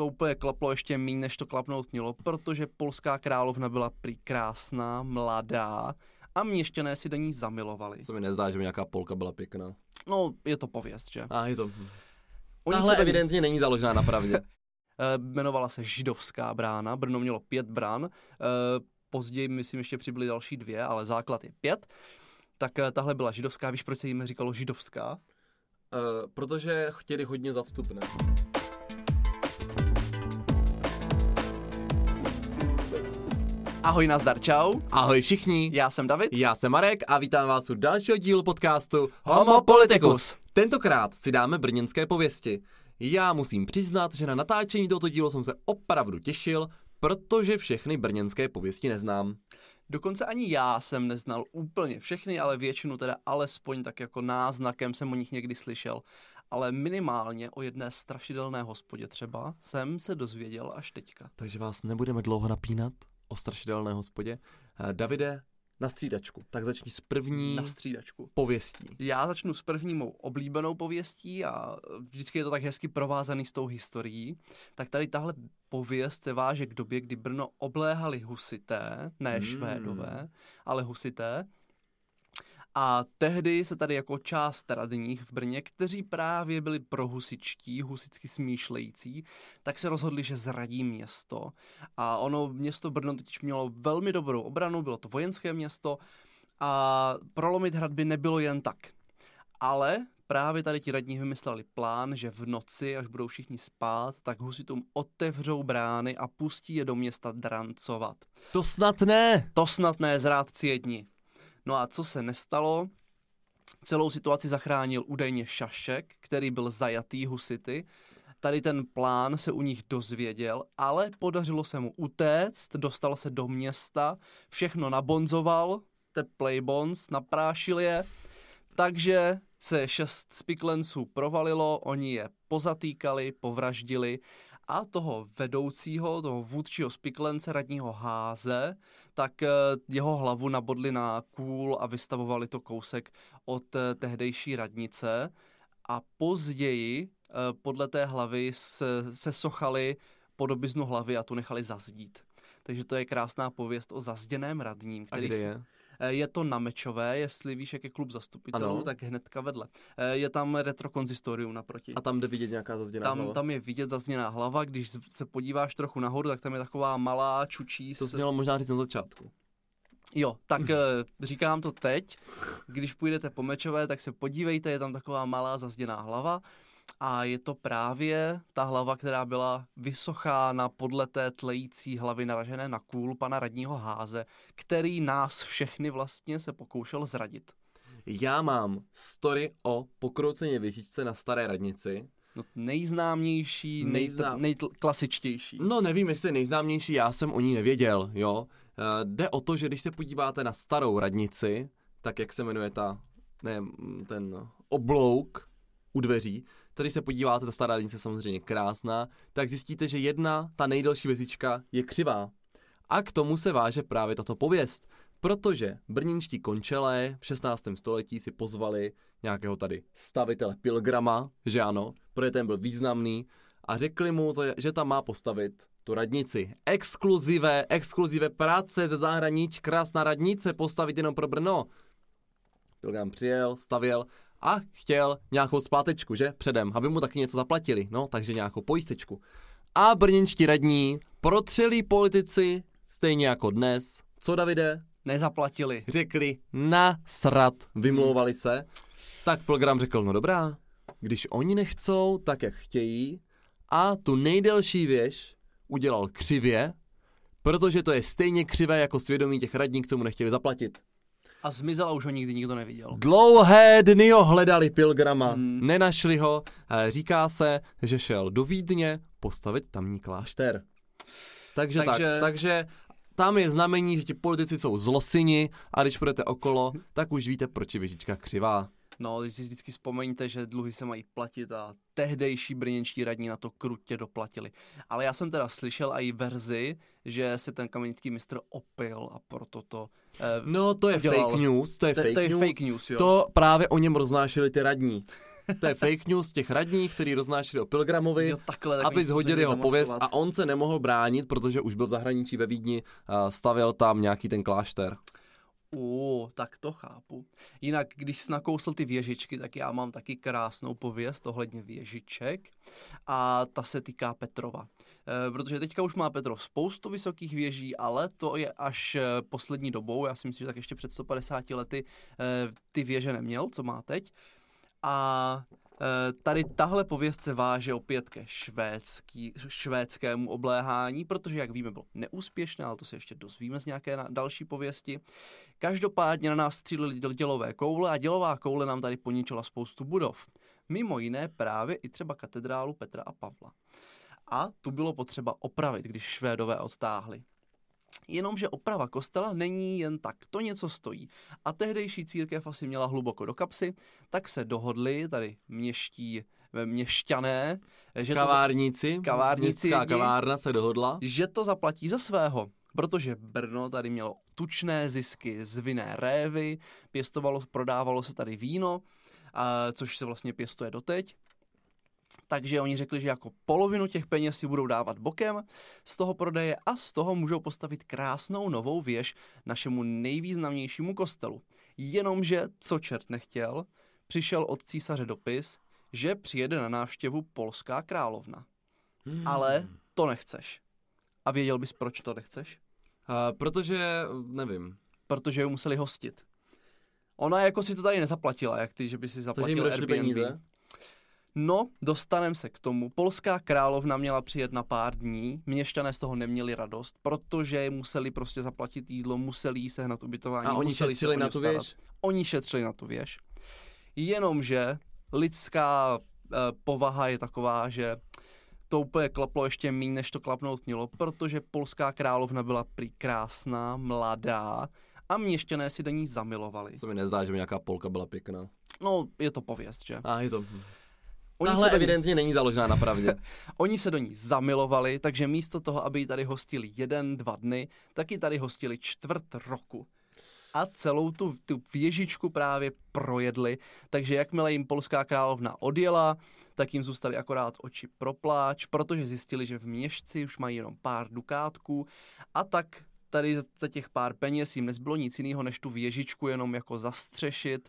to úplně klaplo ještě méně, než to klapnout mělo, protože polská královna byla prý krásná, mladá a měšťané si do ní zamilovali. Co mi nezdá, že by nějaká Polka byla pěkná. No, je to pověst, že? A je to... Oni Tahle se evidentně není založená na pravdě. Eh, jmenovala se Židovská brána, Brno mělo pět bran, eh, později myslím ještě přibyly další dvě, ale základ je pět. Tak eh, tahle byla židovská, víš, proč se jim říkalo židovská? Uh, protože chtěli hodně za vstup, Ahoj, nazdar, čau, Ahoj všichni, já jsem David. já jsem Marek a vítám vás u dalšího dílu podcastu Homo Politicus. Tentokrát si dáme brněnské pověsti. Já musím přiznat, že na natáčení tohoto dílu jsem se opravdu těšil, protože všechny brněnské pověsti neznám. Dokonce ani já jsem neznal úplně všechny, ale většinu teda alespoň tak jako náznakem jsem o nich někdy slyšel. Ale minimálně o jedné strašidelné hospodě třeba jsem se dozvěděl až teďka. Takže vás nebudeme dlouho napínat o strašidelné hospodě. Eh, Davide, na střídačku, tak začni s první Na střídačku. pověstí. Já začnu s první mou oblíbenou pověstí a vždycky je to tak hezky provázaný s tou historií. Tak tady tahle pověst se váže k době, kdy Brno obléhali husité, ne Hmm. švédové, ale husité. A tehdy se tady jako část radních v Brně, kteří právě byli prohusičtí, husicky smýšlející, tak se rozhodli, že zradí město. A ono, město Brno totiž mělo velmi dobrou obranu, bylo to vojenské město a prolomit hrad by nebylo jen tak. Ale právě tady ti radní vymysleli plán, že v noci, až budou všichni spát, tak husitům otevřou brány a pustí je do města drancovat. To snad ne! To snad ne, zrádci jedni. No a co se nestalo? Celou situaci zachránil údajně Šašek, který byl zajatý husity. Tady ten plán se u nich dozvěděl, ale podařilo se mu utéct, dostal se do města, všechno nabonzoval, teplej bonz, naprášil je, takže se šest spiklenců provalilo, oni je pozatýkali, povraždili a toho vedoucího, toho vůdčího spiklence radního Háze, tak eh, jeho hlavu nabodli na kůl a vystavovali to kousek od eh, tehdejší radnice a později eh, podle té hlavy se, se sochali podobiznu hlavy a tu nechali zazdít. Takže to je krásná pověst o zazděném radním, A který kde si- je? Eh, Je to na Mečové, jestli víš, jak je klub zastupitelů, Ano. tak hnedka vedle. Eh, Je tam retrokonzistorium naproti. A tam jde vidět nějaká zazděná Tam, hlava. tam je vidět zazněná hlava, když se podíváš trochu nahoru, tak tam je taková malá čučí. To s- jsi měla možná říct na začátku. Jo, tak eh, říkám to teď. Když půjdete po Mečové, tak se podívejte, je tam taková malá zazděná hlava. A je to právě ta hlava, která byla vysochána podle té tlející hlavy naražené na kůl pana radního Háze, který nás všechny vlastně se pokoušel zradit. Já mám story o pokrouceně věžičce na staré radnici. No, nejznámější, Nejznám- nejklasičtější. No nevím, jestli je nejznámější, já jsem o ní nevěděl, jo. Eh, Jde o to, že když se podíváte na starou radnici, tak jak se jmenuje ta, ne, ten oblouk u dveří, tady se podíváte, ta stará radnice je samozřejmě krásná, tak zjistíte, že jedna, ta nejdelší vězička, je křivá. A k tomu se váže právě tato pověst, protože brněnští končelé v 16. století si pozvali nějakého tady stavitele Pilgrama, že ano, protože ten byl významný, a řekli mu, že tam má postavit tu radnici. Exkluzivé, exkluzivé práce ze zahraničí, krásná radnice postavit jenom pro Brno. Pilgram přijel, stavěl a chtěl nějakou splátečku, že? Předem, aby mu taky něco zaplatili, no, takže nějakou pojistečku. A brněnští radní, protřelí politici, stejně jako dnes, co Davide? Nezaplatili. Řekli na srat, vymlouvali se. Tak program řekl, no dobrá, když oni nechcou tak, jak chtějí, a tu nejdelší věž udělal křivě, protože to je stejně křivé jako svědomí těch radních, co mu nechtěli zaplatit. A zmizel a už ho nikdy nikdo neviděl. Dlouhé dny ho hledali Pilgrama, Hmm. nenašli ho, a říká se, že šel do Vídně postavit tamní klášter. Takže, takže... Takže- tak, takže tam je znamení, že ti politici jsou zlosini a když půjdete okolo, tak už víte, proč je věžička křivá. No, když si vždycky vzpomeňte, že dluhy se mají platit a tehdejší brněnští radní na to krutě doplatili. Ale já jsem teda slyšel i verzi, že se ten kamenický mistr opil a proto to... Eh, No to je Udělal. fake news, to je to, fake to je news. fake news, jo. To právě o něm roznášeli ty radní. To je fake news těch radních, který roznášeli o Pilgramovi, Jo, takhle, tak aby zhodili jeho pověst zamaskovat. a on se nemohl bránit, protože už byl v zahraničí ve Vídni, a stavěl tam nějaký ten klášter. U, tak to chápu. Jinak, když jsi nakousl ty věžičky, tak já mám taky krásnou pověst ohledně věžiček a ta se týká Petrova. E, protože teďka už má Petrov spoustu vysokých věží, ale to je až e, poslední dobou, já si myslím, že tak ještě před 150 lety e, ty věže neměl, co má teď. A tady tahle pověst se váže opět ke švédský, švédskému obléhání, protože, jak víme, bylo neúspěšné, ale to se ještě dozvíme z nějaké další pověsti. Každopádně na nás střílely děl- dělové koule a dělová koule nám tady poničila spoustu budov. Mimo jiné právě i třeba katedrálu Petra a Pavla. A tu bylo potřeba opravit, když Švédové odtáhli. Jenomže oprava kostela není jen tak, to něco stojí. A tehdejší církev asi měla hluboko do kapsy, tak se dohodli tady měští, měšťané, že to, Kavárníci, Kavárníci městská kavárna se dohodla. že to zaplatí za svého. Protože Brno tady mělo tučné zisky z vinné révy, pěstovalo, prodávalo se tady víno, a, což se vlastně pěstuje doteď. Takže oni řekli, že jako polovinu těch peněz si budou dávat bokem z toho prodeje a z toho můžou postavit krásnou novou věž našemu nejvýznamnějšímu kostelu. Jenomže, co čert nechtěl, přišel od císaře dopis, že přijede na návštěvu polská královna. Hmm. Ale to nechceš. A věděl bys, proč to nechceš? A, protože, nevím, Protože ju museli hostit. Ona jako si to tady nezaplatila, jak ty, že by si zaplatil Airbnb. peníze. No, dostaneme se k tomu. Polská královna měla přijet na pár dní, měšťané z toho neměli radost, protože museli prostě zaplatit jídlo, museli jí sehnat ubytování, A oni museli šetřili na tu starat. věž? Oni šetřili na tu věž. Jenomže lidská eh, povaha je taková, že to úplně klaplo ještě méně, než to klapnout mělo, protože polská královna byla prý krásná, mladá a měšťané si do ní zamilovali. Co mi nezdá, že by nějaká polka byla pěkná. No, je to pověst, že? A je to... Oni Tahle se, do ní, evidentně není založená na pravdě. oni se do ní zamilovali, takže místo toho, aby ji tady hostili jeden, dva dny, tak ji tady hostili čtvrt roku. A celou tu, tu věžičku právě projedli, takže jakmile jim polská královna odjela, tak jim zůstaly akorát oči pro pláč, protože zjistili, že v měšci už mají jenom pár dukátků a tak tady za- za těch pár peněz jim nezbylo nic jiného, než tu věžičku jenom jako zastřešit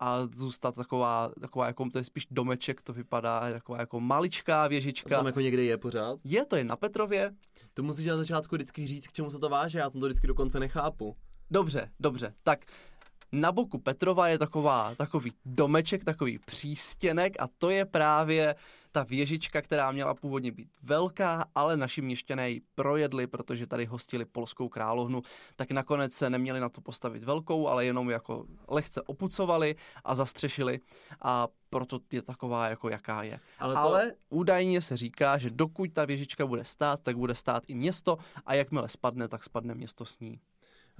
a zůstat taková, taková jako, to je spíš domeček, to vypadá, taková jako maličká To věžička. tam jako někde je pořád. Je, to je na Petrově. To musíš na začátku vždycky říct, k čemu se to váže, já to vždycky dokonce nechápu. Dobře, dobře. Tak na boku Petrova je taková, takový domeček, takový přístěnek a to je právě ta věžička, která měla původně být velká, ale naši měšťané ji projedli, protože tady hostili polskou královnu, tak nakonec se neměli na to postavit velkou, ale jenom jako lehce opucovali a zastřešili a proto je taková, jako jaká je. Ale, to- ale údajně se říká, že dokud ta věžička bude stát, tak bude stát i město a jakmile spadne, tak spadne město s ní.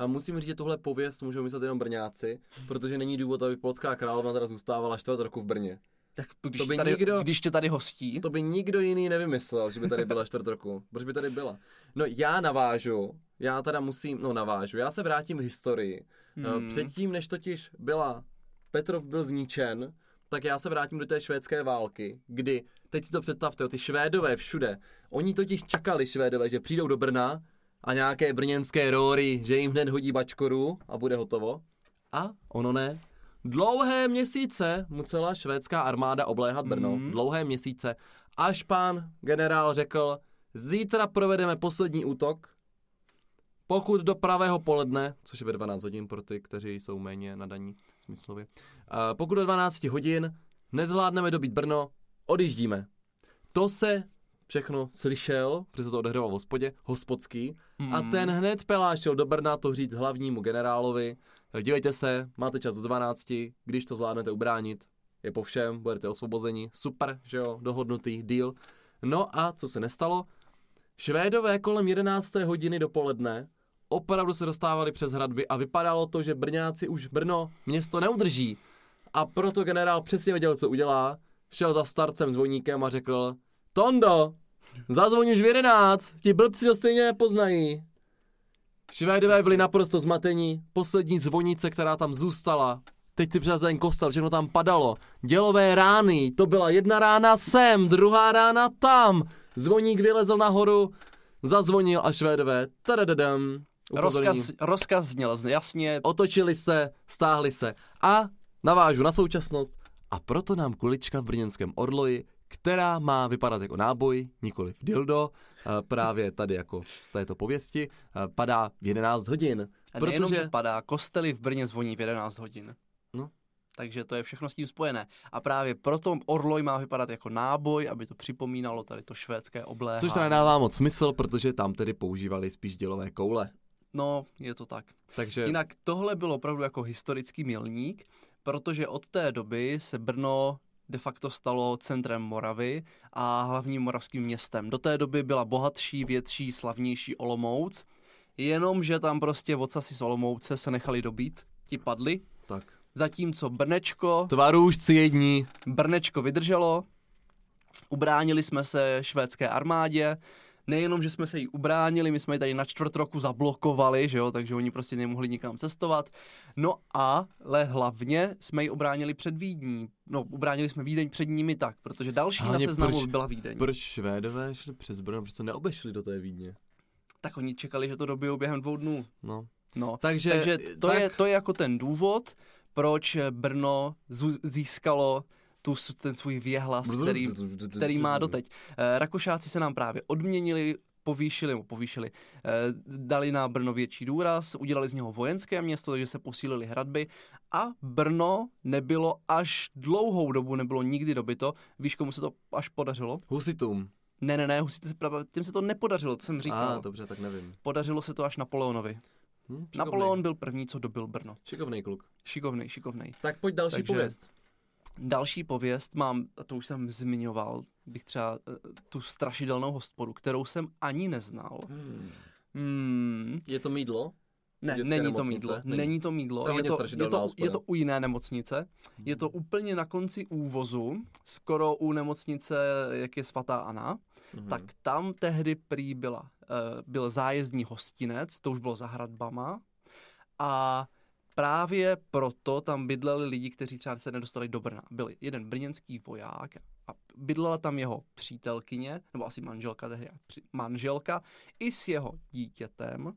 A musím říct, že tohle pověst můžou myslet jenom Brňáci, protože není důvod, aby polská královna teda zůstávala čtvrt roku v Brně. Tak když, To by tady, nikdo- když tě tady hostí, To by nikdo jiný nevymyslel, že by tady byla čtvrt roku. Proč by tady byla? No já navážu, já teda musím, no navážu, já se vrátím v historii. Hmm. Hmm. Předtím, než totiž byla, Petrov byl zničen, tak já se vrátím do té švédské války, kdy, teď si to představte, ty Švédové všude, oni totiž čekali Švédové, že přijdou do Brna a nějaké brněnské rory, že jim hned hodí bačkoru a bude hotovo. A ono ne. Dlouhé měsíce musela švédská armáda obléhat Brno. Mhm. Dlouhé měsíce. Až pán generál řekl, zítra provedeme poslední útok, pokud do pravého poledne, což je ve 12 hodin pro ty, kteří jsou méně nadaní smyslově, a pokud do 12 hodin nezvládneme dobít Brno, odjíždíme. To se všechno slyšel, protože se to odehrávalo v hospodě, hospodský, Hmm. a ten hned pelášel do Brna to říct hlavnímu generálovi, dívejte se, máte čas do 12, když to zvládnete ubránit, je po všem, budete osvobozeni, super, že jo, dohodnutý deal. No a co se nestalo? Švédové kolem 11. hodiny dopoledne opravdu se dostávali přes hradby a vypadalo to, že Brňáci už Brno město neudrží. A proto generál přesně věděl, co udělá. Šel za starcem zvoníkem a řekl Tondo, zazvoň už v 11, ti blbci to stejně nepoznají. Švédové byli naprosto zmatení, poslední zvonice, která tam zůstala, Teď si představ ten kostel, všechno tam padalo. Dělové rány, to byla jedna rána sem, druhá rána tam. Zvoník vylezl nahoru, zazvonil a švédové, tadadadam. Rozkaz, rozkaz zněl jasně, Otočili se, stáhli se a navážu na současnost a proto nám kulička v brněnském Orloji, která má vypadat jako náboj, nikoli v dildo, eh, právě tady jako z této pověsti, eh, padá v 11 hodin. A nejenom, že Protože, padá, kostely v Brně zvoní v 11 hodin. No. Takže to je všechno s tím spojené. A právě proto Orloj má vypadat jako náboj, aby to připomínalo tady to švédské obléhání. což to nedává moc smysl, protože tam tedy používali spíš dělové koule. No, je to tak. Takže Jinak tohle byl opravdu jako historický milník, protože od té doby se Brno de facto stalo centrem Moravy a hlavním moravským městem. Do té doby byla bohatší, větší, slavnější Olomouc, jenomže tam prostě vocasi z Olomouce se nechali dobít, ti padli, tak. zatímco Brnečko, Tvarůžci jední, Brnečko vydrželo, ubránili jsme se švédské armádě, nejenom, že jsme se jí ubránili, my jsme ji tady na čtvrt roku zablokovali, že jo, takže oni prostě nemohli nikam cestovat. No a ale hlavně jsme ji ubránili před Vídní. No, ubránili jsme Vídeň před nimi tak, protože další Hlavně na seznamu proč- byla Vídeň. proč Švédové šli přes Brno, proč to neobešli do té Vídně? Tak oni čekali, že to dobijou během dvou dnů. No. No, Takže, takže to, tak, je, to je jako ten důvod, proč Brno získalo tu, ten svůj věhlas, který, který má doteď. Eh, Rakušáci se nám právě odměnili, povýšili, povýšili, eh, dali na Brno větší důraz, udělali z něho vojenské město, takže se posílili hradby a Brno nebylo až dlouhou dobu, nebylo nikdy dobyto. Víš, komu se to až podařilo? Husitům. Ne, ne, ne, se právě, tím se to nepodařilo, to jsem říkal. A, dobře, tak nevím. Podařilo se to až Napoleonovi. Hm, šikovnej. Napoleon byl první, co dobil Brno. Šikovný kluk. Šikovnej, šikovnej. Tak pojď další Takže- pověst. Další pověst mám, a to už jsem zmiňoval, bych třeba eh, tu strašidelnou hospodu, kterou jsem ani neznal. Hmm. Hmm, Je to mídlo? ne, Dětské není to nemocnice? mídlo. Není. Není, to mídlo. To je to, je, to, hospoda. je to u jiné nemocnice. Je to úplně na konci úvozu, skoro u nemocnice, jak je svatá Anna. Mhm. Tak tam tehdy prý byla, eh, byl zájezdní hostinec, to už bylo za hradbama. A právě proto tam bydleli lidi, kteří třeba se nedostali do Brna. Byl jeden brněnský voják a bydlela tam jeho přítelkyně, nebo asi manželka tehdy, manželka, i s jeho dítětem.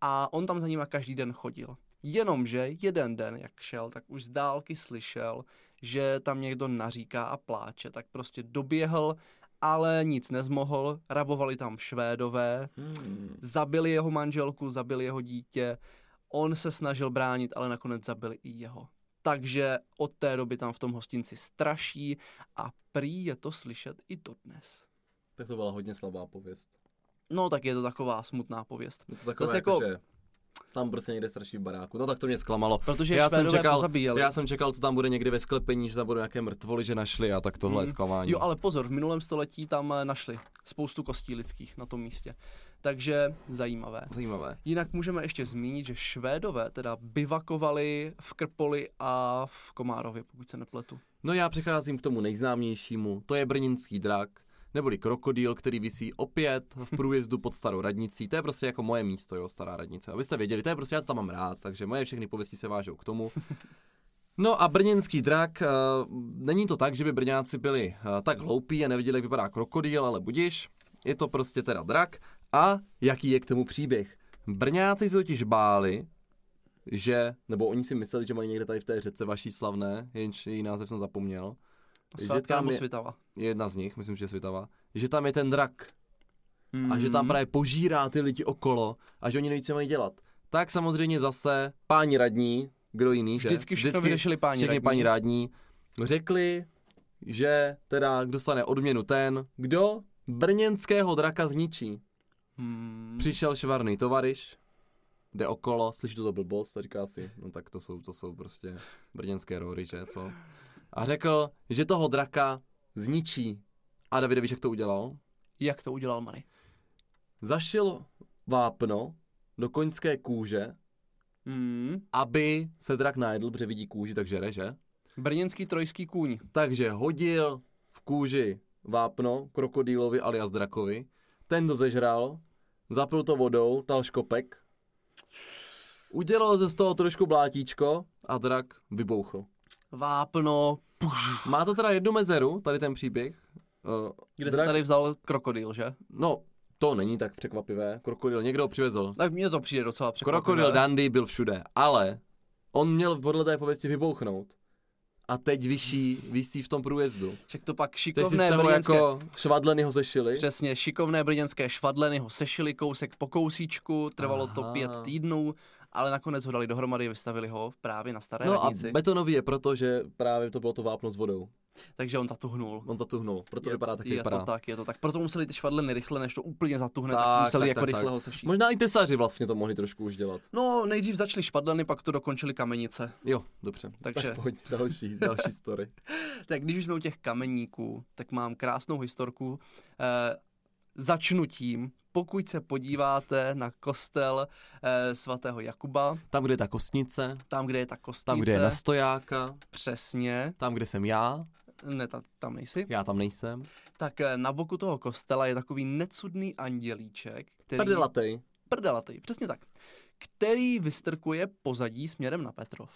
A on tam za nima každý den chodil. Jenomže jeden den, jak šel, tak už z dálky slyšel, že tam někdo naříká a pláče, tak prostě doběhl, ale nic nezmohl, rabovali tam Švédové, Hmm. zabili jeho manželku, zabili jeho dítě, on se snažil bránit, ale nakonec zabili i jeho. Takže od té doby tam v tom hostinci straší a prý je to slyšet i dodnes. Tak to byla hodně slabá pověst. No tak je to taková smutná pověst. Je to takové Zase jako, jako- že tam prostě někde straší v baráku. No tak to mě zklamalo. Protože Já jsem, čekal, pozabíjeli. já jsem čekal, co tam bude někdy ve sklepení, že tam budou nějaké mrtvoly, že našli a tak tohle je Mm. zklamání. Jo, ale pozor, v minulém století tam eh, našli spoustu kostí lidských na tom místě. Takže zajímavé. Zajímavé. Jinak můžeme ještě zmínit, že Švédové teda bivakovali v Krpoli a v Komárově, pokud se nepletu. No já přecházím k tomu nejznámějšímu, to je brněnský drak, neboli krokodýl, který visí opět v průjezdu pod starou radnicí. To je prostě jako moje místo, jo, stará radnice. Abyste věděli, to je prostě, já to tam mám rád, takže moje všechny pověsti se vážou k tomu. No a brněnský drak, uh, není to tak, že by Brňáci byli uh, tak hloupí a neviděli, jak vypadá krokodýl, ale budiš. Je to prostě teda drak. A jaký je k tomu příběh? Brňáci se totiž báli, že, nebo oni si mysleli, že mají někde tady v té řece vaší slavné, jenž její název jsem zapomněl, Že Svátka tam je- Svitava. je jedna z nich, myslím, že je Svitava, že tam je ten drak a že Mm. tam právě požírá ty lidi okolo a že oni neví, co mají dělat. Tak samozřejmě zase páni radní, kdo jiný, že? Vždycky všechno vyřešili páni radní. páni radní, řekli, že teda dostane odměnu ten, kdo brněnského draka zničí. Hmm. Přišel švarný tovariš, jde okolo, slyší tuto blbost a říká si, no tak to jsou, to jsou prostě brněnské rory, že co? A řekl, že toho draka zničí. A Davide, víš, jak to udělal? Jak to udělal Mary? Zašil vápno do koňské kůže, Hmm. aby se drak najedl, protože vidí kůži, tak žere, že? Brněnský trojský kůň. Takže hodil v kůži vápno krokodýlovi alias drakovi, ten to zežral, zapil to vodou, dal škopek Udělal ze z toho trošku blátíčko a drak vybouchl. Vápno, puš, Má to teda jednu mezeru, tady ten příběh. Uh, kde se tady vzal krokodýl, že? No, to není tak překvapivé. Krokodýl někdo ho přivezl. Tak mně to přijde docela překvapivé. Krokodýl Dandy byl všude, ale on měl podle té pověsti vybouchnout. A teď vyší, vysí v tom průjezdu. Však to pak šikovné toho brněnské... jako švadleny ho zešili. Přesně, šikovné brněnské švadleny ho sešili kousek po kousíčku, trvalo to Aha. pět týdnů, ale nakonec ho dali dohromady a vystavili ho právě na staré No a radnici, betonový je proto, že právě to bylo to vápno s vodou. Takže on zatuhnul. On zatuhnul, proto je, vypadá tak, je vypadá. to tak, je to tak. Proto museli ty švadleny rychle, než to úplně zatuhne, tak, Tak, museli tak, jako tak, rychle tak. ho sešít. Možná i tesaři vlastně to mohli trošku už dělat. No, nejdřív začali švadleny, pak to dokončili kamenice. Jo, dobře. Takže- Tak pojď, další, další story. Tak když už jsme u těch kameníků, tak mám krásnou historku. Eh, začnu tím, pokud se podíváte na kostel eh, svatého Jakuba, Tam, kde je ta kostnice, tam, kde je ta kostnice, tam, kde je na stojáka, přesně, tam, kde jsem já, ne, ta, tam nejsi, já tam nejsem. tak eh, na boku toho kostela je takový necudný andělíček, který... Prdelatej. Prdelatej, přesně tak. Který vystrkuje pozadí směrem na Petrov.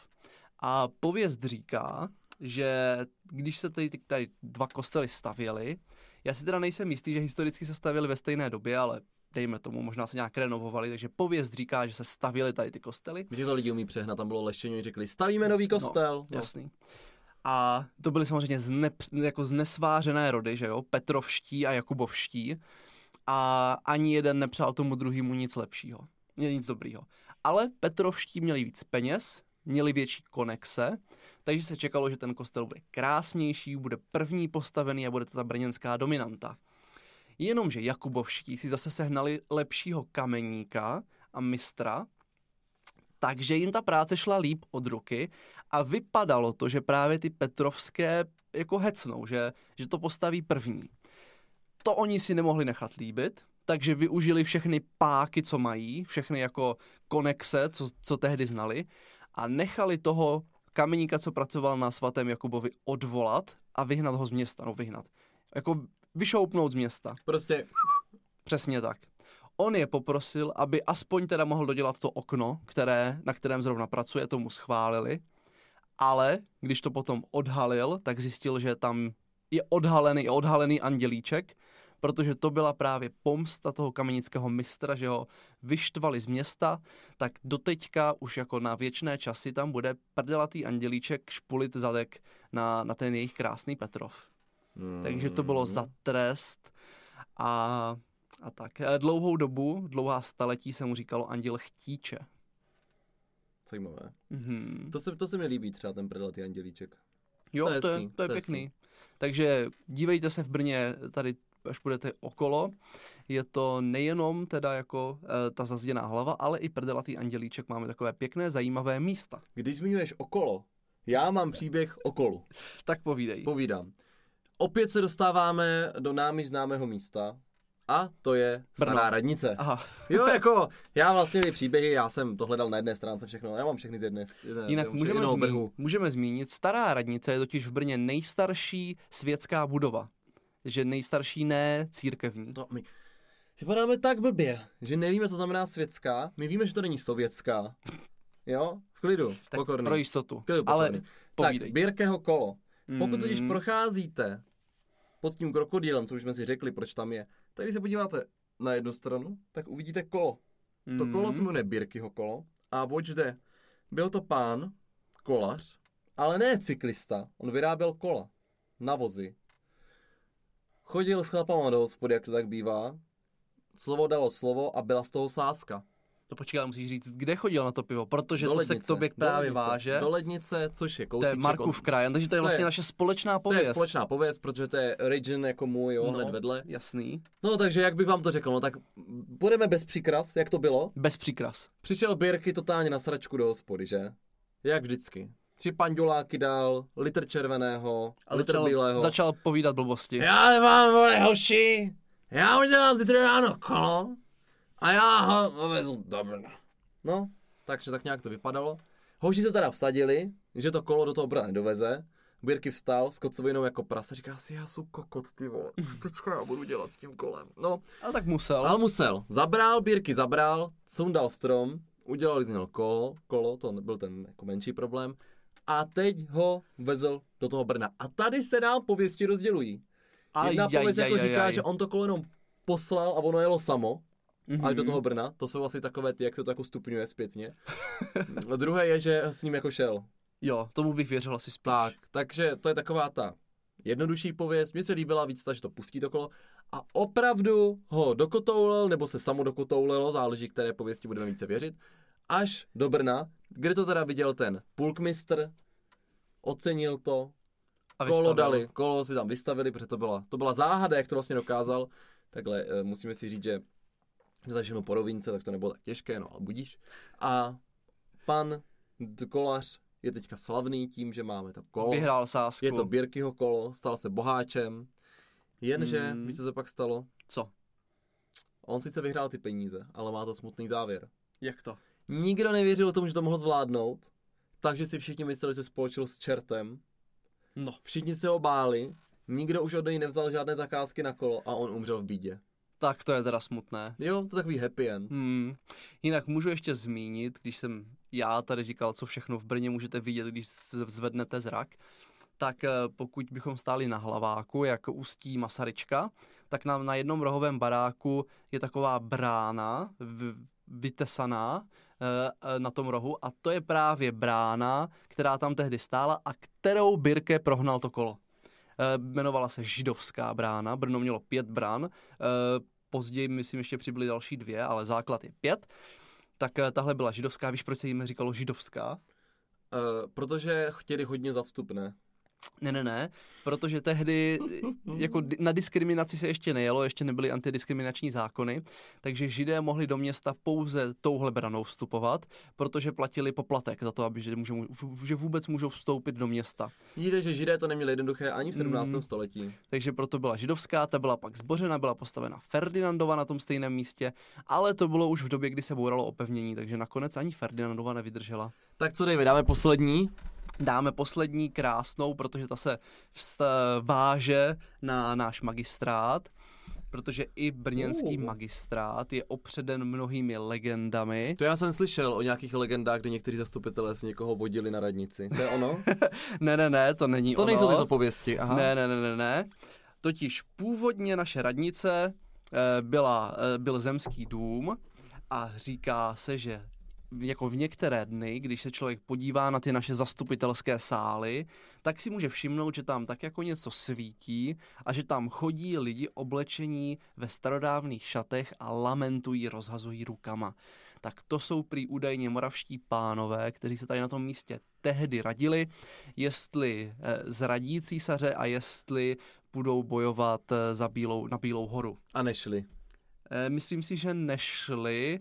A pověst říká, že když se tady, tady dva kostely stavěly, já si teda nejsem jistý, že historicky se stavěly ve stejné době, ale dejme tomu, možná se nějak renovovali, takže pověst říká, že se stavěly tady ty kostely. Že to lidi umí přehnat, tam bylo leštění, řekli, stavíme nový kostel. No, jasný. A to byly samozřejmě zne, jako znesvářené rody, že jo, Petrovští a Jakubovští. A ani jeden nepřál tomu druhému nic lepšího, nic dobrýho. Ale Petrovští měli víc peněz, měli větší konexe, takže se čekalo, že ten kostel bude krásnější, bude první postavený a bude to ta brněnská dominanta. Jenomže Jakubovští si zase sehnali lepšího kameníka a mistra, takže jim ta práce šla líp od ruky a vypadalo to, že právě ty Petrovské jako hecnou, že, že to postaví první. To oni si nemohli nechat líbit, takže využili všechny páky, co mají, všechny jako konexe, co, co tehdy znali a nechali toho kameníka, co pracoval na svatém Jakubovi, odvolat a vyhnat ho z města, no vyhnat. Jako vyšoupnout z města. Prostě Přesně tak. On je poprosil, aby aspoň teda mohl dodělat to okno, které, na kterém zrovna pracuje, tomu schválili, ale když to potom odhalil, tak zjistil, že tam je odhalený, je odhalený andělíček, protože to byla právě pomsta toho kamenického mistra, že ho vyštvali z města, tak doteďka už jako na věčné časy tam bude prdelatý andělíček špulit zadek na, na ten jejich krásný Petrov. Takže to bylo za trest a, a tak. Eh, Dlouhou dobu, dlouhá staletí se mu říkalo anděl chtíče. Zajímavé. Mhm. To se, to se mi líbí třeba ten predatý andělíček. Jo, to je to je, hezký, to je to pěkný. Takže dívejte se v Brně tady až budete okolo, je to nejenom teda jako e, ta zazděná hlava, ale i prdelatý andělíček. Máme takové pěkné, zajímavé místa. Když zmiňuješ okolo, já mám příběh okolo. Tak povídej. Povídám. Opět se dostáváme do námi známého místa a to je stará Brno. radnice. Aha, Jo, jako, já vlastně ty příběhy, já jsem to hledal na jedné stránce všechno, já mám všechny z jedné, jedné jinak z můžeme zmínit, brhu. můžeme zmínit, stará radnice je totiž v Brně nejstarší světská budova. že nejstarší ne církevní. To my vypadáme tak blbě, že nevíme, co znamená světská. My víme, že to není sovětská. Jo? V klidu, Tak pokorný. pro jistotu. Klidu, Ale povídej. Tak, Birkeho kolo. Pokud totiž Mm. procházíte pod tím krokodýlem, co už jsme si řekli, proč tam je, tak když se podíváte na jednu stranu, tak uvidíte kolo. To kolo Mm. se jmenuje Birkyho kolo a oč jde? Byl to pán, kolař, ale ne cyklista, on vyráběl kola na vozy. Chodil s chlapama do hospody, jak to tak bývá. Slovo dalo slovo a byla z toho sázka. To počkej, musíš říct, kde chodil na to pivo, protože Do to se k lednice, tobě do právě lednice, váže. Do lednice, což je To kousíček je Markův od- kraj, takže to je To vlastně je- naše společná To je pověst. společná pověst, protože to je region jako můj, jo, No. hned vedle. Jasný. No takže jak bych vám to řekl, no tak budeme bez příkras, jak to bylo. Bez příkras. Přišel Birky totálně na sračku do hospody, že? Jak vždycky. Tři panduláky dal, litr červeného, A litr začal, bílého. začal povídat blbosti. Já nemám, vole, hoši, já udělám zítra ráno kolo a já ho vezu do Brna. No, takže tak nějak to vypadalo. Hoši se teda vsadili, že to kolo do toho Brna nedoveze. Birky vstal s kocovinou jako prase, říká si, já jsem kokot, ty vole, teďka já budu dělat s tím kolem. No, Ale tak musel. ale musel. Zabral, Birky zabral, sundal strom, udělali z něho kolo, kolo, to byl ten jako menší problém, a teď ho vezl do toho Brna. A tady se nám pověsti rozdělují. Jedna aj, pověst aj, jako aj, říká, aj. že on to kolo jenom poslal a ono jelo samo, Mhm. až do toho Brna. To jsou asi takové ty, jak se to jako stupňuje zpětně. a druhé je, že s ním jako šel. Jo, tomu bych věřil asi spíš. Tak, takže to je taková ta jednodušší pověst. Mně se líbila víc ta, že to pustí to kolo. A opravdu ho dokotoulel, nebo se samo dokotoulelo, záleží, které pověsti budeme více věřit, až do Brna, kde to teda viděl ten pulkmistr, ocenil to, A kolo vystavil. dali, kolo si tam vystavili, protože to byla, to byla záhada, jak to vlastně dokázal. Takhle eh, musíme si říct, že za všechno po rovince, tak to nebylo tak těžké, no ale budíš. A pan kolař je teďka slavný tím, že máme to kolo. Vyhrál sásku. Je to Birkyho kolo, stal se boháčem. Jenže, hmm. víš, co se pak stalo? Co? On sice vyhrál ty peníze, ale má to smutný závěr. Jak to? Nikdo nevěřil tomu, že to mohl zvládnout, takže si všichni mysleli, že se spolčil s čertem. No. Všichni se ho báli, nikdo už od něj nevzal žádné zakázky na kolo a on umřel v bídě. Tak to je teda smutné. Jo, to je takový happy end. Hmm. Jinak můžu ještě zmínit, když jsem já tady říkal, co všechno v Brně můžete vidět, když zvednete zrak, tak eh, pokud bychom stáli na hlaváku, jako ústí Masaryčka, tak na, na jednom rohovém baráku je taková brána vytesaná eh, eh, na tom rohu a to je právě brána, která tam tehdy stála a kterou Birke prohnal to kolo. Eh, Jmenovala se Židovská brána, Brno mělo pět brán, eh, později myslím ještě přibyly další dvě, ale základ je pět. Tak eh, tahle byla židovská, víš, proč se jim říkalo židovská? Uh, protože chtěli hodně za vstupné. Ne, ne, ne, protože tehdy jako na diskriminaci se ještě nejelo, ještě nebyly antidiskriminační zákony, takže židé mohli do města pouze touhle branou vstupovat, protože platili poplatek za to, aby že, můžou, že vůbec můžou vstoupit do města. Vidíte, že židé to neměli jednoduché ani v 17. Mm. století. Takže proto byla židovská, ta byla pak zbořena, byla postavena Ferdinandova na tom stejném místě, ale to bylo už v době, kdy se bouralo opevnění, takže nakonec ani Ferdinandova nevydržela. Tak co Dave, dáme poslední? Dáme poslední krásnou, protože ta se váže na náš magistrát, protože i brněnský Uh. magistrát je opředen mnohými legendami. To já jsem slyšel o nějakých legendách, kde někteří zastupitelé si někoho vodili na radnici. To je ono? Ne, ne, ne, to není to ono. nejsou tyto pověsti, aha. Ne, ne, ne, ne, ne. Totiž původně naše radnice eh, byla, eh, byl zemský dům a říká se, že jako v některé dny, když se člověk podívá na ty naše zastupitelské sály, tak si může všimnout, že tam tak jako něco svítí a že tam chodí lidi oblečení ve starodávných šatech a lamentují, rozhazují rukama. Tak to jsou prý údajně moravští pánové, kteří se tady na tom místě tehdy radili, jestli eh, zradí císaře a jestli budou bojovat eh, za bílou, na Bílou horu. A nešli. Eh, Myslím si, že nešli.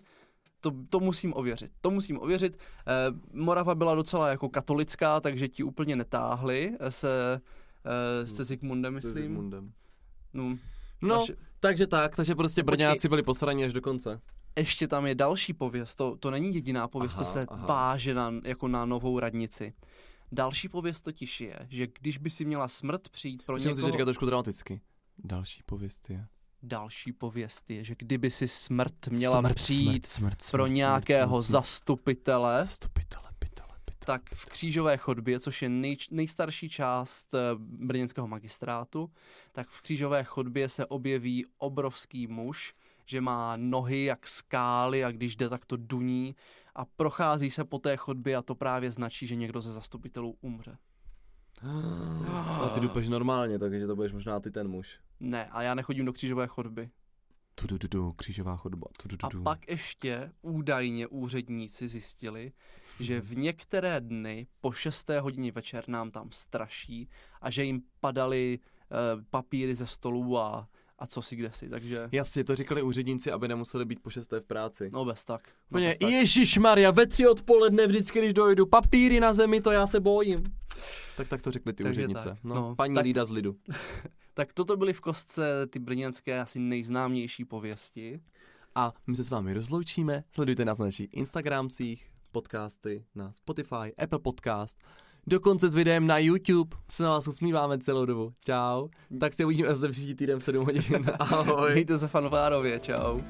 To, to musím ověřit. To musím ověřit. Eh, Morava byla docela jako katolická, takže ti úplně netáhli se, eh, se Zikmundem, S myslím. Zikmundem. No, No, naše- takže tak, takže prostě Počkej. Brňáci byli posraní až do konce. ještě tam je další pověst. To, to není jediná pověst, Aha, co se aha. váže na, jako na novou radnici. Další pověst totiž je, že když by si měla smrt přijít pro Počkej, někoho... říkat trošku dramaticky. Další pověst je. Další pověst je, že kdyby si smrt měla smrt, přijít smrt, smrt, pro smrt, nějakého smrt, smrt. zastupitele, Zastupitele, pitele, pitele. tak v křížové chodbě, což je nej, nejstarší část eh, brněnského magistrátu, tak v křížové chodbě se objeví obrovský muž, že má nohy jak skály a když jde, tak to duní a prochází se po té chodbě a to právě značí, že někdo ze zastupitelů umře. A ty dupeš normálně, takže to budeš možná ty ten muž. Ne, a já nechodím do křížové chodby. Tu, tu, tu, tu, křížová chodba. Tu, tu, tu, A pak ještě údajně úředníci zjistili, že v některé dny po 6. hodině večer nám tam straší a že jim padaly uh, papíry ze stolů a, a co si kde si, takže Jasně, to říkali úředníci, aby nemuseli být po šesté v práci. no bez tak. No Úplně, bez tak. Ježíš Maria, ve tři odpoledne vždycky, když dojdu, papíry na zemi, to já se bojím. Tak tak to řekli ty Takže úřednice. tak, No, no, paní tak- Lída z Lidu. tak toto byly v kostce ty brněnské asi nejznámější pověsti. A my se s vámi rozloučíme. Sledujte nás na našich Instagramcích, podcasty na Spotify, Apple Podcast, dokonce s videem na YouTube. Se na vás usmíváme celou dobu. Čau. Tak se uvidíme zase příští týden v 7 hodin. Ahoj. Mějte se fanfárově, čau.